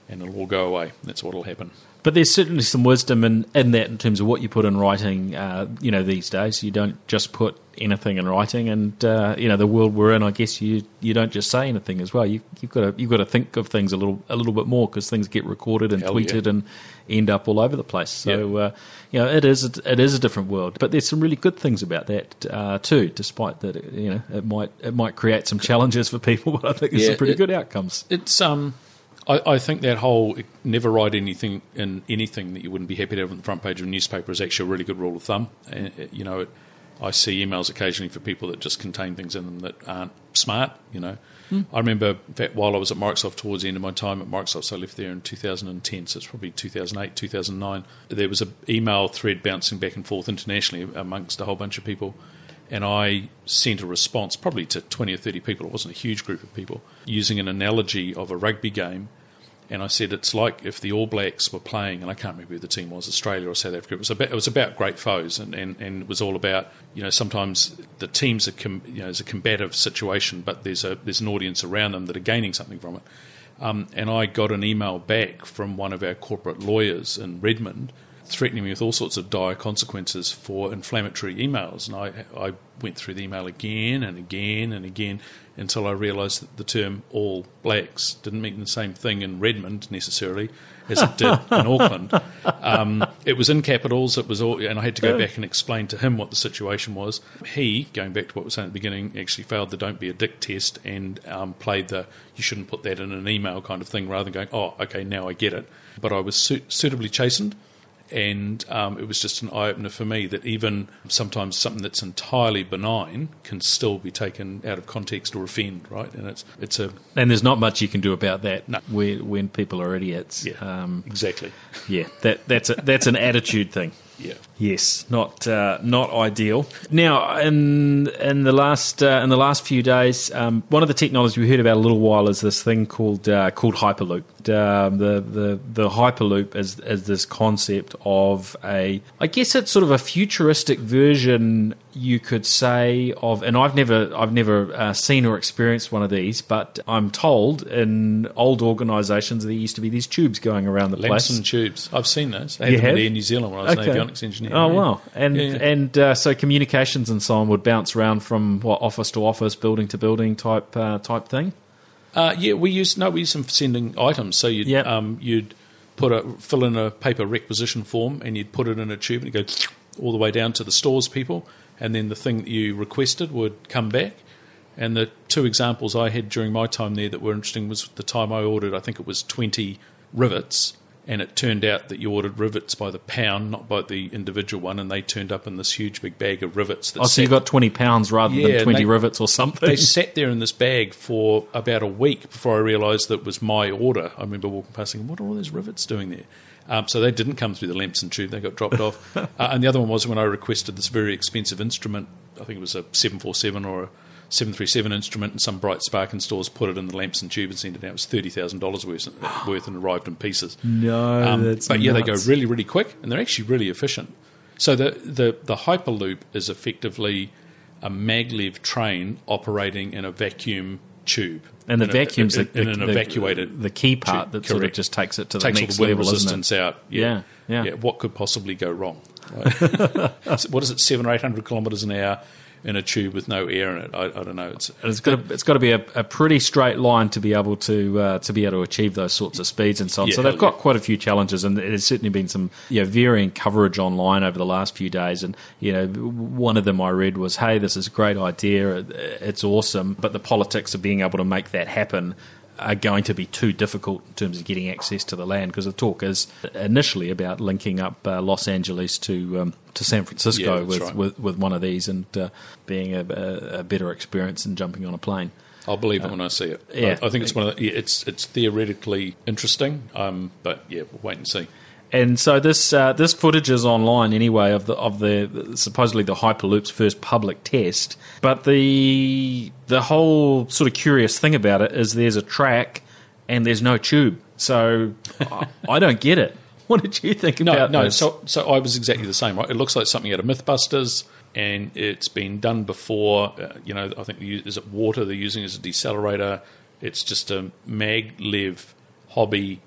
and it'll all go away. That's what will happen. But there's certainly some wisdom in, in that in terms of what you put in writing. Uh, you know, these days you don't just put anything in writing, and uh, you know the world we're in. I guess you you don't just say anything as well. You, have got to you've got to think of things a little a little bit more because things get recorded and Hell tweeted yeah. and end up all over the place. So uh, you know it is it is a different world. But there's some really good things about that uh, too. Despite that, you know it might it might create some challenges for people, <laughs> but I think there's yeah, some pretty it, good outcomes. It's um I, I, think that whole never write anything in anything that you wouldn't be happy to have on the front page of a newspaper is actually a really good rule of thumb. And, you know, it, I see emails occasionally for people that just contain things in them that aren't smart. You know, mm. I remember in fact, while I was at Microsoft towards the end of my time at Microsoft, so I left there in 2010, so it's probably 2008, 2009. There was an email thread bouncing back and forth internationally amongst a whole bunch of people and I sent a response, probably to 20 or 30 people, it wasn't a huge group of people, using an analogy of a rugby game and I said it's like if the All Blacks were playing, and I can't remember who the team was, Australia or South Africa. It was about it was about great foes, and, and, and it was all about you know sometimes the teams are com, you know it's a combative situation, but there's a there's an audience around them that are gaining something from it. Um, and I got an email back from one of our corporate lawyers in Redmond threatening me with all sorts of dire consequences for inflammatory emails. And I, I went through the email again and again and again until I realised that the term all blacks didn't mean the same thing in Redmond necessarily as it did in <laughs> Auckland. Um, it was in capitals, it was all, and I had to go back and explain to him what the situation was. He, going back to what was saying at the beginning, actually failed the don't be a dick test and um, played the you shouldn't put that in an email kind of thing rather than going, oh, okay, now I get it. But I was su- suitably chastened and um, it was just an eye opener for me that even sometimes something that's entirely benign can still be taken out of context or offend, right? And it's it's a and there's not much you can do about that no. when, when people are idiots. Yeah, um, exactly. Yeah, that that's a, that's an attitude thing. Yeah. Yes, not uh, not ideal. Now, in in the last uh, in the last few days, um, one of the technologies we heard about a little while is this thing called uh, called Hyperloop. um, the the the hyperloop is is this concept of a I guess it's sort of a futuristic version you could say of and I've never I've never uh, seen or experienced one of these but I'm told in old organisations there used to be these tubes going around the place Lamson tubes. I've seen those. They You them have? in New Zealand when I was an avionics engineer. Oh yeah. wow! And Yeah, and uh, so communications and so on would bounce around from what office to office, building to building type uh, type thing. Uh, yeah, we use no, we use them for sending items. So you'd Yep. um, you'd put a fill in a paper requisition form, and you'd put it in a tube, and it go all the way down to the stores people, and then the thing that you requested would come back. And the two examples I had during my time there that were interesting was the time I ordered, I think it was twenty rivets, and it turned out that you ordered rivets by the pound, not by the individual one, and they turned up in this huge big bag of rivets. That Oh, so you got twenty pounds rather Yeah, than twenty they- rivets or something. they sat there in this bag for about a week before I realised that it was my order. I remember walking past thinking, what are all those rivets doing there? Um, so they didn't come through the Lamson tube, they got dropped off. <laughs> Uh, and the other one was when I requested this very expensive instrument, I think it was a 747 or a 737 instrument, and some bright Sparkin stores put it in the lamps and tube and sent it out. It was $30,000 worth, worth and arrived in pieces. no, Um, but yeah, they go really, really quick, and they're actually really efficient. So the the the Hyperloop is effectively a maglev train operating in a vacuum tube, And the In a- vacuum's in, the, in an the, evacuated the key part tube. that sort of just takes it to takes the all next the wind level, isn't resistance it? out. Yeah, yeah. What could possibly go wrong? Right? <laughs> What is it? Seven or eight hundred kilometres an hour in a tube with no air in it. I, I don't know. It's it's got to, it's got to be a, a pretty straight line to be able to uh, to be able to achieve those sorts of speeds and so on. Yeah, so they've got yeah. quite a few challenges, and there's certainly been some you know, varying coverage online over the last few days. And you know, one of them I read was, "Hey, this is a great idea. It's awesome, but the politics of being able to make that happen." Are going to be too difficult in terms of getting access to the land because the talk is initially about linking up uh, Los Angeles to um, to San Francisco Yeah, with, right. with with one of these and uh, being a, a, better experience than jumping on a plane. I'll believe it when I see it. yeah. I, I think it's one of the, yeah, it's it's theoretically interesting, um, but yeah, we'll wait and see. And so this uh, this footage is online anyway of the of the supposedly the Hyperloop's first public test. But the the whole sort of curious thing about it is there's a track and there's no tube. So I, I don't get it. <laughs> What did you think No, about no. this? So, so I was exactly the same. Right? It looks like something out of MythBusters, and it's been done before. Uh, you know, I think use- is it water they're using as a decelerator. It's just a maglev hobby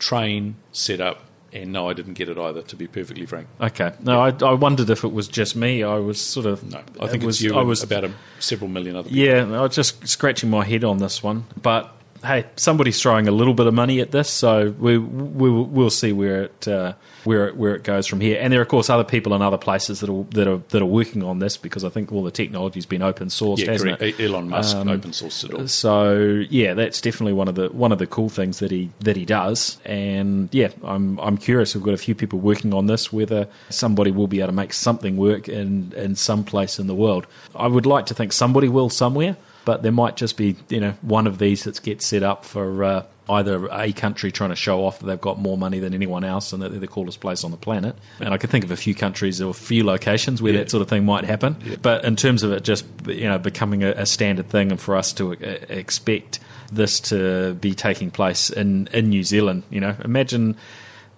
train setup, and no, I didn't get it either. To be perfectly frank, okay, no, I, I wondered if it was just me. I was sort of no. I think it it's was, you. I and was about a, several million other people. Yeah, I was just scratching my head on this one. But hey, somebody's throwing a little bit of money at this, so we, we we'll see where it uh, where it, where it goes from here. And there are of course other people in other places that are that are that are working on this because I think all the technology's been open sourced, Yeah, hasn't correct. it? Elon Musk Um, open sourced it all. So yeah, that's definitely one of the one of the cool things that he that he does. And yeah, I'm I'm curious. We've got a few people working on this. Whether somebody will be able to make something work in in some place in the world. I would like to think somebody will somewhere, but there might just be you know one of these that gets set up for. Uh, Either a country trying to show off that they've got more money than anyone else and that they're the coolest place on the planet. And I can think of a few countries or a few locations where Yeah. that sort of thing might happen. But in terms of it just you know becoming a, a standard thing and for us to uh, expect this to be taking place in, in New Zealand, you know, imagine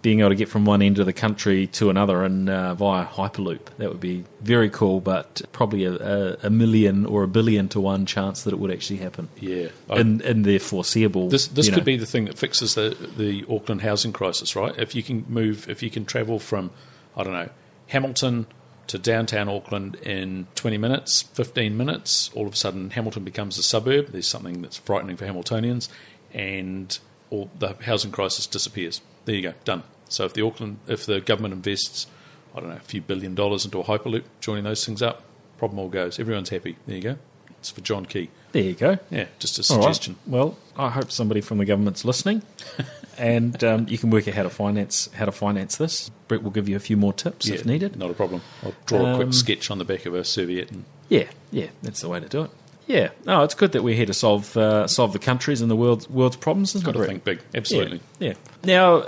being able to get from one end of the country to another and uh, via Hyperloop. That would be very cool, but probably a, a, million or a billion to one chance that it would actually happen. Yeah, I- In, in the foreseeable. This this could know. be the thing that fixes the the Auckland housing crisis, right? If you can move, if you can travel from, I don't know, Hamilton to downtown Auckland in 20 minutes, 15 minutes, all of a sudden Hamilton becomes a suburb. There's something that's frightening for Hamiltonians, and all the housing crisis disappears. There you go, done. So if the Auckland, if the government invests, I don't know, a few billion dollars into a hyperloop, joining those things up, problem all goes. Everyone's happy. There you go. It's for John Key. There you go. Yeah, just a All right. suggestion. Well, I hope somebody from the government's listening, <laughs> and um, you can work out how to finance how to finance this. Brett will give you a few more tips if needed. Not a problem. I'll draw a Um, quick sketch on the back of a serviette. And, Yeah, yeah, that's the way to do it. Yeah, no, it's good that we're here to solve uh, solve the countries and the world's world's problems. Isn't got to think big. Absolutely. Yeah. yeah. Now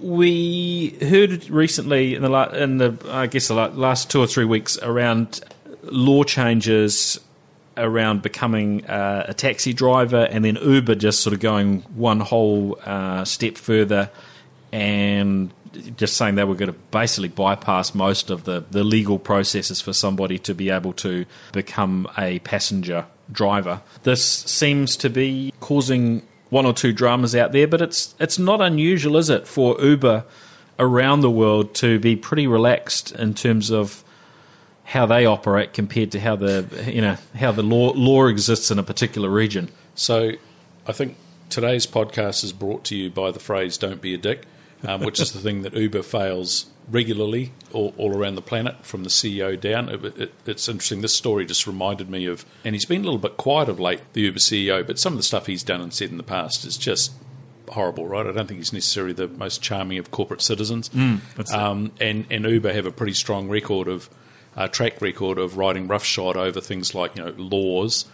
we heard recently in the la- in the I guess the la- last two or three weeks around law changes around becoming uh, a taxi driver, and then Uber just sort of going one whole uh, step further and just saying they were going to basically bypass most of the, the legal processes for somebody to be able to become a passenger driver. This seems to be causing one or two dramas out there, but it's it's not unusual, is it, for Uber around the world to be pretty relaxed in terms of how they operate compared to how the you know how the law law exists in a particular region. So, I think today's podcast is brought to you by the phrase "Don't be a dick," um, which is the thing that Uber fails regularly all, all, around the planet, from the CEO down. It, it, it's interesting. This story just reminded me of, and he's been a little bit quiet of late, the Uber CEO, but some of the stuff he's done and said in the past is just horrible, right? I don't think he's necessarily the most charming of corporate citizens. Mm, um, and, and Uber have a pretty strong record of uh, track record of riding roughshod over things like you know laws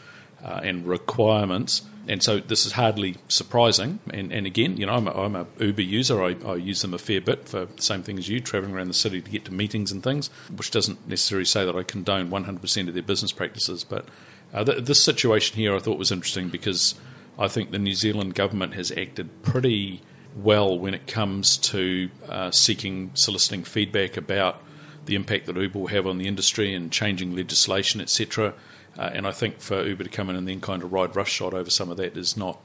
uh, and requirements. And so this is hardly surprising. And, and again, you know, I'm a, I'm a Uber user. I, I, use them a fair bit for the same thing as you, traveling around the city to get to meetings and things, which doesn't necessarily say that I condone 100% of their business practices. But uh, th- this situation here I thought was interesting because I think the New Zealand government has acted pretty well when it comes to uh, seeking, soliciting feedback about the impact that Uber will have on the industry and changing legislation, etc. Uh, and I think for Uber to come in and then kind of ride roughshod over some of that is not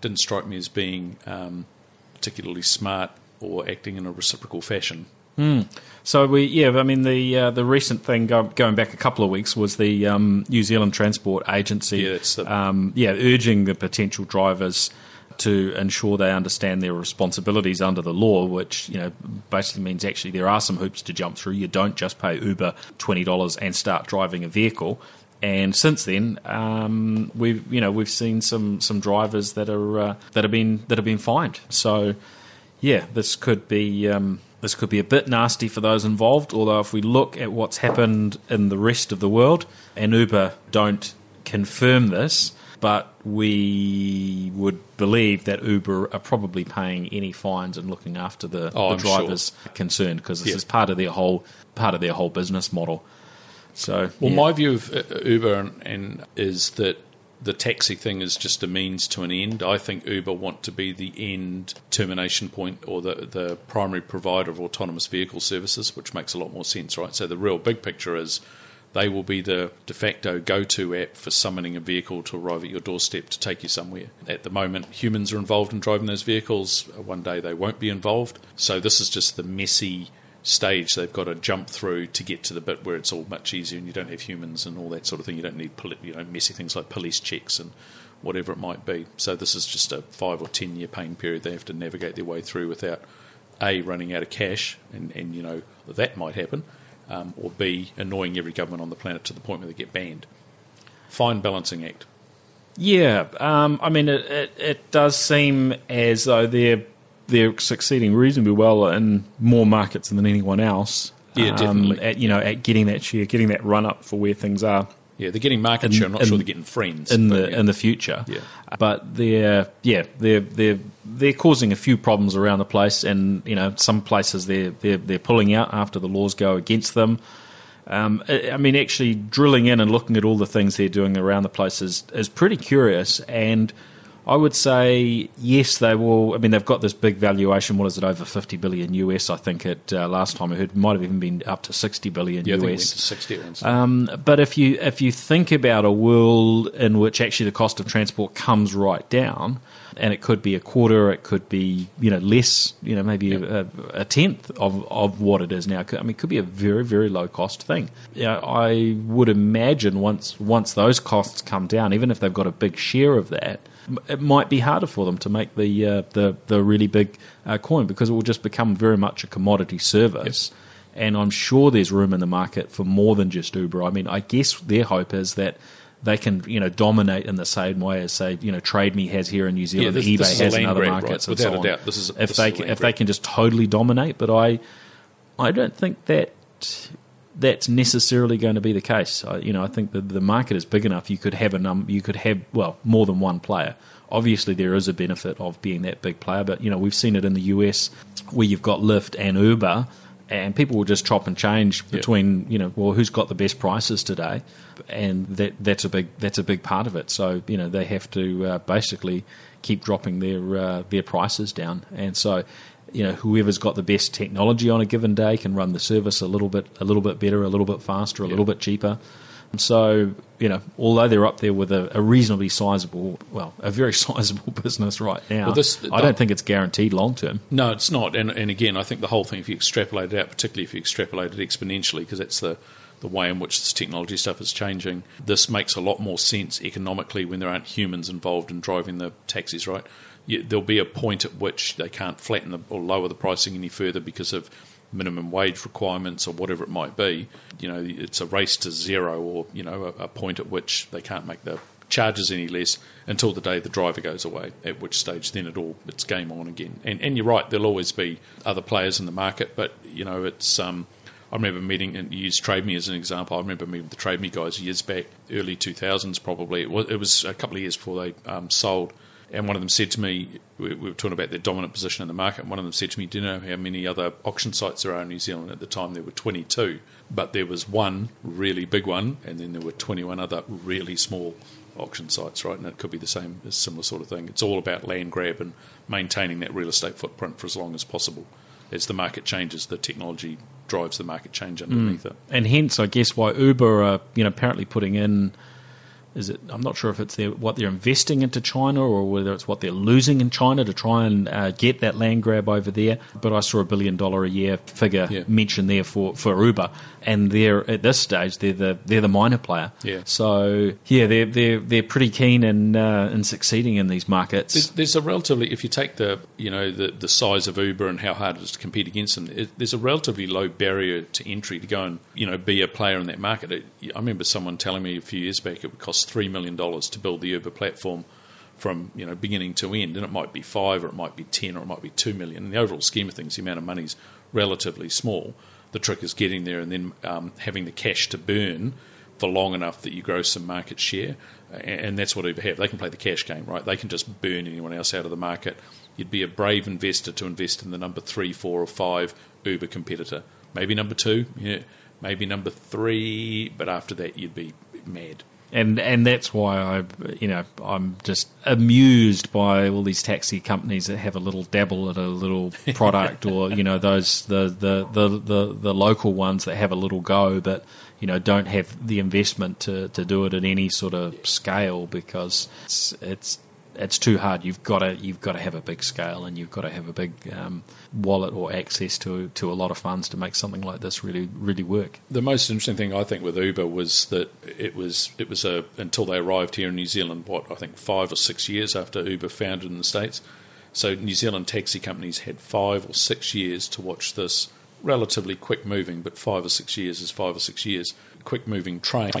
didn't strike me as being um, particularly smart or acting in a reciprocal fashion. Mm. So we, yeah, I mean the uh, the recent thing go, going back a couple of weeks was the um, New Zealand Transport Agency, yeah, the- um, yeah, urging the potential drivers to ensure they understand their responsibilities under the law, which you know basically means actually there are some hoops to jump through. You don't just pay Uber twenty dollars and start driving a vehicle. And since then, um, we've you know we've seen some some drivers that are uh, that have been that have been fined. So yeah, this could be um, this could be a bit nasty for those involved. Although if we look at what's happened in the rest of the world, and Uber don't confirm this, but we would believe that Uber are probably paying any fines and looking after the, oh, the drivers sure. concerned because this yeah. is part of their whole part of their whole business model. So, well, yeah. my view of uh, Uber and, and is that the taxi thing is just a means to an end. I think Uber want to be the end termination point or the, the primary provider of autonomous vehicle services, which makes a lot more sense, right? So the real big picture is they will be the de facto go to app for summoning a vehicle to arrive at your doorstep to take you somewhere. At the moment, humans are involved in driving those vehicles. Uh, one day they won't be involved. So this is just the messy stage they've got to jump through to get to the bit where it's all much easier and you don't have humans and all that sort of thing. You don't need you know messy things like police checks and whatever it might be. So this is just a five or ten year pain period they have to navigate their way through without a running out of cash and, and you know that might happen, um, or b annoying every government on the planet to the point where they get banned. Fine balancing act. Yeah, um, I mean, it, it, it does seem as though they're they're succeeding reasonably well in more markets than anyone else. Yeah, um, definitely. At, you know, at getting that share, getting that run up for where things are Yeah, they're getting market In- share. I'm not in- sure they're getting friends in but the yeah. in the future. Yeah. But they're yeah they're they're they're causing a few problems around the place, and you know some places they're they're they're pulling out after the laws go against them. Um, I I mean, actually drilling in and looking at all the things they're doing around the place is, is pretty curious. And I would say, yes, they will. I mean, they've got this big valuation. What is it, over 50 billion US? I think At uh, last time I heard, might have even been up to 60 billion yeah, I think it went US. to 60 at one stage. Um, but if you if you think about a world in which actually the cost of transport comes right down, and it could be a quarter, it could be you know less, you know maybe a, a tenth of, of what it is now. I mean, it could be a very very low cost thing. Yeah, I would imagine once once those costs come down, even if they've got a big share of that. It might be harder for them to make the uh, the the really big uh, coin because it will just become very much a commodity service and I'm sure there's room in the market for more than just Uber. I mean, I guess their hope is that they can, you know, dominate in the same way as say, you know, TradeMe has here in New Zealand, this- eBay this has in other grab, markets, right? and Without so a on. doubt, this is- if they can, if they can just totally dominate, but I, I don't think that that's necessarily going to be the case. I, you know, I think that the market is big enough. You could have a num, you could have well more than one player. Obviously, there is a benefit of being that big player, but you know we've seen it in the US where you've got Lyft and Uber and people will just chop and change between you know well who's got the best prices today, and that that's a big that's a big part of it. So you know they have to uh, basically keep dropping their uh, their prices down, and so you know whoever's got the best technology on a given day can run the service a little bit a little bit better, a little bit faster, a little bit cheaper. So, you know, although they're up there with a, a reasonably sizable, well, a very <laughs> sizable business right now, Well, this- I don't think it's guaranteed long term. No, it's not. And, and again, I think the whole thing, if you extrapolate it out, particularly if you extrapolate it exponentially, because that's the, the way in which this technology stuff is changing, this makes a lot more sense economically when there aren't humans involved in driving the taxis, right? You, there'll be a point at which they can't flatten the, or lower the pricing any further because of minimum wage requirements or whatever it might be. You know, it's a race to zero or, you know, a, a point at which they can't make the charges any less until the day the driver goes away, at which stage then it all it's game on again. And and you're right, there'll always be other players in the market, but you know it's um, I remember meeting and use TradeMe as an example. I remember meeting the TradeMe guys years back, early 2000s probably. It was, it was a couple of years before they um, sold. And one of them said to me, we, we were talking about their dominant position in the market. And one of them said to me, Do you know how many other auction sites there are in New Zealand? At the time, there were 22, but there was one really big one, and then there were 21 other really small auction sites, right? And it could be the same, a similar sort of thing. It's all about land grab and maintaining that real estate footprint for as long as possible. As the market changes, the technology drives the market change mm. underneath it. and hence, I guess, why Uber are you know apparently putting in. Is it? I'm not sure if it's their, what they're investing into China or whether it's what they're losing in China to try and uh, get that land grab over there. But I saw a billion dollar a year figure Yeah. mentioned there for, for Uber, and they're at this stage they're the they're the minor player. Yeah. So yeah, they're they're they're pretty keen in uh, in succeeding in these markets. There's, there's a relatively, if you take the you know the, the size of Uber and how hard it is to compete against them, it, there's a relatively low barrier to entry to go and you know be a player in that market. It, I remember someone telling me a few years back it would cost three million dollars to build the Uber platform from you know beginning to end, and it might be five or it might be ten or it might be two million. In the overall scheme of things, the amount of money is relatively small. The trick is getting there and then um, having the cash to burn for long enough that you grow some market share, and, and that's what Uber have. They can play the cash game, right? They can just burn anyone else out of the market. You'd be a brave investor to invest in the number three, four, or five Uber competitor. Maybe number two, yeah, maybe number three, but after that you'd be mad. And and that's why I, you know, I'm just amused by all these taxi companies that have a little dabble at a little <laughs> product, or you know, those the the, the, the the local ones that have a little go, but you know, don't have the investment to, to do it at any sort of scale because it's it's it's too hard. You've got to you've got to have a big scale, and you've got to have a big um, wallet or access to to a lot of funds to make something like this really really work. The most interesting thing I think with Uber was that it was it was a until they arrived here in New Zealand. What I think five or six years after Uber founded in the states. So New Zealand taxi companies had five or six years to watch this relatively quick moving, but five or six years is five or six years quick moving train.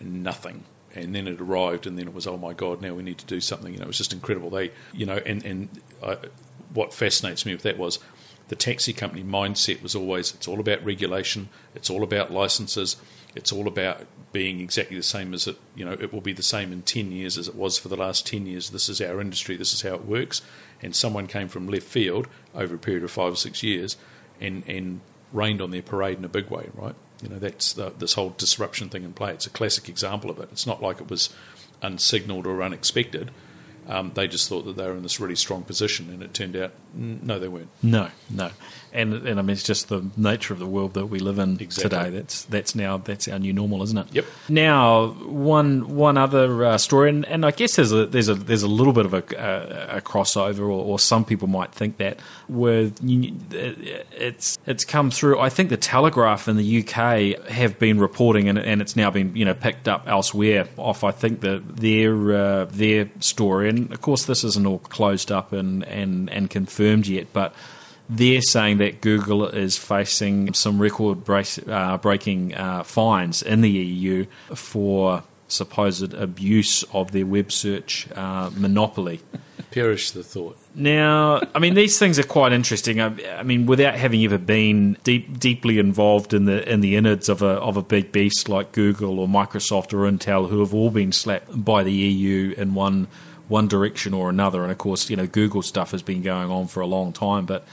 Nothing. And then it arrived, and then it was, oh my god! Now we need to do something. You know, it was just incredible. They, you know, and and I, what fascinates me with that was the taxi company mindset was always it's all about regulation, it's all about licenses, it's all about being exactly the same as it you know it will be the same in 10 years as it was for the last 10 years this is our industry this is how it works and someone came from left field over a period of 5 or 6 years and and rained on their parade in a big way right you know that's the, this whole disruption thing in play. It's a classic example of it. It's not like it was unsignaled or unexpected. Um, they just thought that they were in this really strong position, and it turned out no, they weren't. No, no, and and I mean it's just the nature of the world that we live in Exactly. today. That's that's now that's our new normal, isn't it? Yep. Now, one one other uh, story, and, and I guess there's a there's a there's a little bit of a, a, a crossover, or, or some people might think that with it's it's come through. I think the Telegraph in the UK have been reporting, and, and it's now been you know picked up elsewhere off. I think that their uh, their story, and of course this isn't all closed up and and and confirmed yet, but they're saying that Google is facing some record brace, uh, breaking uh, fines in the EU for supposed abuse of their web search uh, monopoly. Perish the thought. Now, I mean, these things are quite interesting. I, I mean, without having ever been deep, deeply involved in the in the innards of a of a big beast like Google or Microsoft or Intel, who have all been slapped by the EU in one one direction or another, and of course, you know, Google stuff has been going on for a long time, but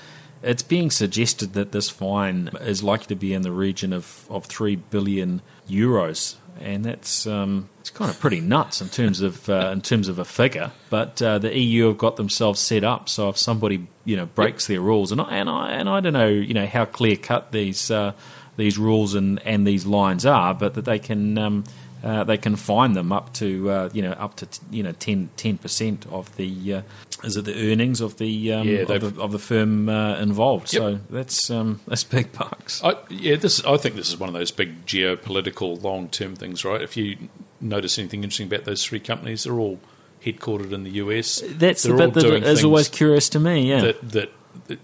it's being suggested that this fine is likely to be in the region of, of three billion euros, and that's um, it's kind of pretty nuts in terms of uh, in terms of a figure. But uh, the EU have got themselves set up, so if somebody you know breaks their rules, and I, and I and I don't know you know how clear cut these uh, these rules and, and these lines are, but that they can. Um, uh, they can fine them up to uh, you know up to you know 10 percent of the uh, is it the earnings of the um, Yeah, of, the, of the firm uh, involved. Yep. So that's um, that's <laughs> big bucks. I, yeah, this. I think this is one of those big geopolitical long-term things, right? If you notice anything interesting about those three companies, they're all headquartered in the US. That's they're the bit that is always curious to me. Yeah, that that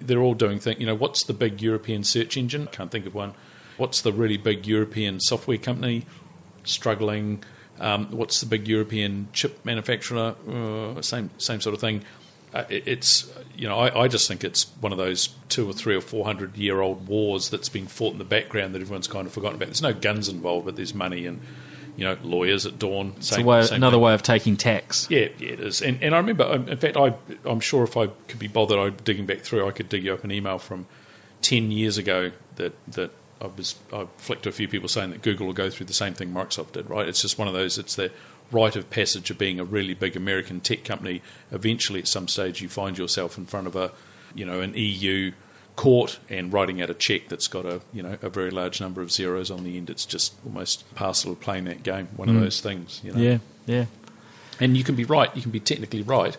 they're all doing things. You know, what's the big European search engine? Can't think of one. What's the really big European software company struggling? Um, what's the big European chip manufacturer? Uh, same same sort of thing. Uh, it, it's you know I, I just think it's one of those two or three or four hundred year old wars that's been fought in the background that everyone's kind of forgotten about. There's no guns involved, but there's money and you know lawyers at dawn. it's a way, another way of taking tax. Yeah, yeah, it is. And, and I remember, um, in fact, I, I'm sure if I could be bothered, I digging back through, I could dig you up an email from 10 years ago that, that I was I flicked to a few people saying that Google will go through the same thing Microsoft did, right? It's just one of those, it's the rite of passage of being a really big American tech company. Eventually, at some stage, you find yourself in front of a, you know, an EU court and writing out a check that's got a, you know, a very large number of zeros on the end. It's just almost parcel of playing that game, one of mm. those things, you know Yeah, yeah. and you can be right. You can be technically right,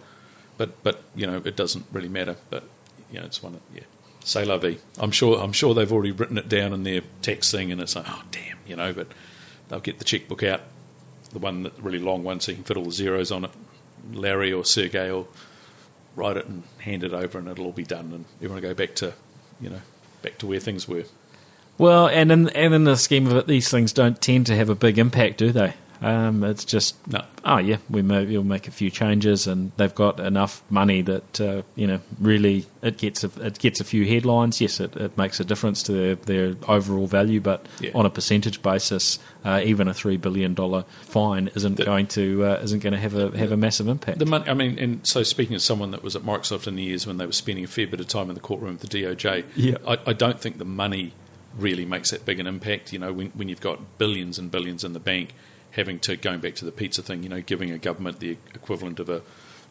but but you know it doesn't really matter. But you know it's one. Of, yeah, say vie. I'm sure. I'm sure they've already written it down in their text thing, and it's like, oh damn, you know. But they'll get the checkbook out, the one that really long one, so you can fit all the zeros on it. Larry or Sergey will write it and hand it over, and it'll all be done, and everyone will go back to you know back to where things were. Well, and in and in the scheme of it, these things don't tend to have a big impact, do they? Um, it's just No. oh yeah, we may, we'll make a few changes, and they've got enough money that uh, you know really it gets a, it gets a few headlines. Yes, it, it makes a difference to their, their overall value, but Yeah. on a percentage basis, uh, even a three billion dollar fine isn't The- going to uh, isn't going to have a have a massive impact. The money, I mean, and so speaking as someone that was at Microsoft in the years when they were spending a fair bit of time in the courtroom with the DOJ, Yeah. I, I don't think the money really makes that big an impact. You know, when, when you've got billions and billions in the bank, having to going back to the pizza thing, you know, giving a government the equivalent of a,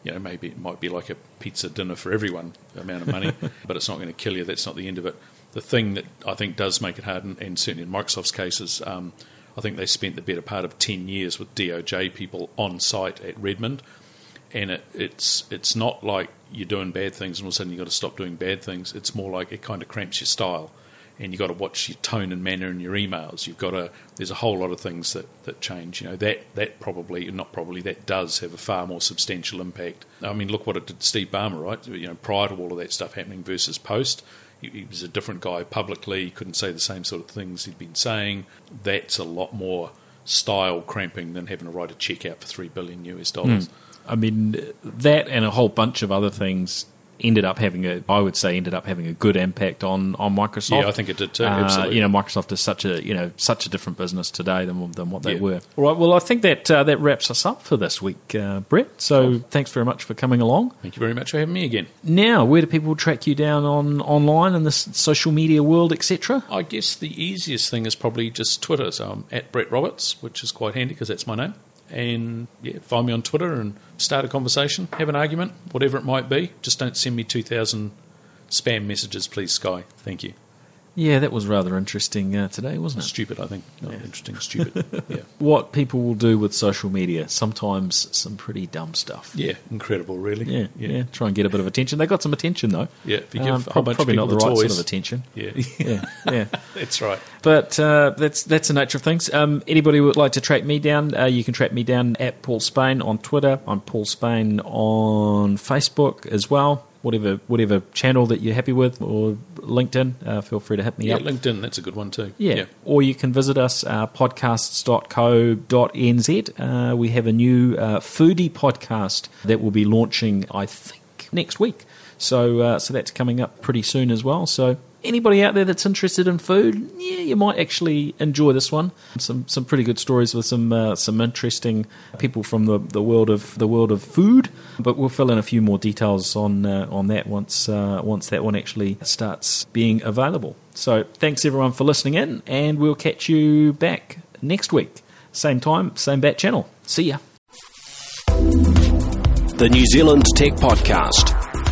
you know, maybe it might be like a pizza dinner for everyone amount of money, <laughs> but it's not going to kill you. That's not the end of it. The thing that I think does make it hard, and, and certainly in Microsoft's cases, um, I think they spent the better part of ten years with DOJ people on site at Redmond and it, it's it's not like you're doing bad things and all of a sudden you've got to stop doing bad things. It's more like it kind of cramps your style, and you've got to watch your tone and manner in your emails. You've got to there's a whole lot of things that, that change. You know that that probably not probably that does have a far more substantial impact. I mean, look what it did Steve Ballmer, right? You know, prior to all of that stuff happening versus post. He, he was a different guy publicly. He couldn't say the same sort of things he'd been saying. That's a lot more style cramping than having to write a check out for three billion US dollars. Hmm. I mean, that and a whole bunch of other things ended up having a, I would say, ended up having a good impact on, on Microsoft. Yeah, I think it did too. Uh, absolutely. you know, Microsoft is such a you know such a different business today than than what they Yeah. were. All right. Well, I think that uh, that wraps us up for this week, uh, Brett. So thanks very much for coming along. Thank you very much for having me again. Now, where do people track you down on online in this social media world, etc.? I guess the easiest thing is probably just Twitter. So I'm at Brett Roberts, which is quite handy because that's my name. And yeah, find me on Twitter and start a conversation, have an argument, whatever it might be. Just don't send me 2,000 spam messages, please, Sky. Thank you. Yeah, that was rather interesting uh, today, wasn't it? Stupid, I think. Not interesting, stupid. <laughs> yeah. What people will do with social media, sometimes some pretty dumb stuff. Yeah, incredible, really. Yeah, yeah, yeah. Try and get a bit of attention. They got some attention though. Yeah, if you give Um, a whole prob- bunch of probably not the the right sort of attention. Yeah, <laughs> Yeah, yeah. <laughs> that's right. But uh, that's that's the nature of things. Um, anybody would like to track me down, uh, you can track me down at Paul Spain on Twitter. I'm Paul Spain on Facebook as well. Whatever whatever channel that you're happy with, or LinkedIn, uh, feel free to hit me Yeah, up. LinkedIn, that's a good one too. Yeah. Or you can visit us, uh, podcasts.co.nz. Uh, we have a new uh, foodie podcast that will be launching, I think, next week. So, uh, so that's coming up pretty soon as well. So, anybody out there that's interested in food, yeah, you might actually enjoy this one. Some some pretty good stories with some uh, some interesting people from the, the world of the world of food. But we'll fill in a few more details on uh, on that once uh, once that one actually starts being available. So thanks everyone for listening in, and we'll catch you back next week, same time, same bat channel. See ya. The New Zealand Tech Podcast,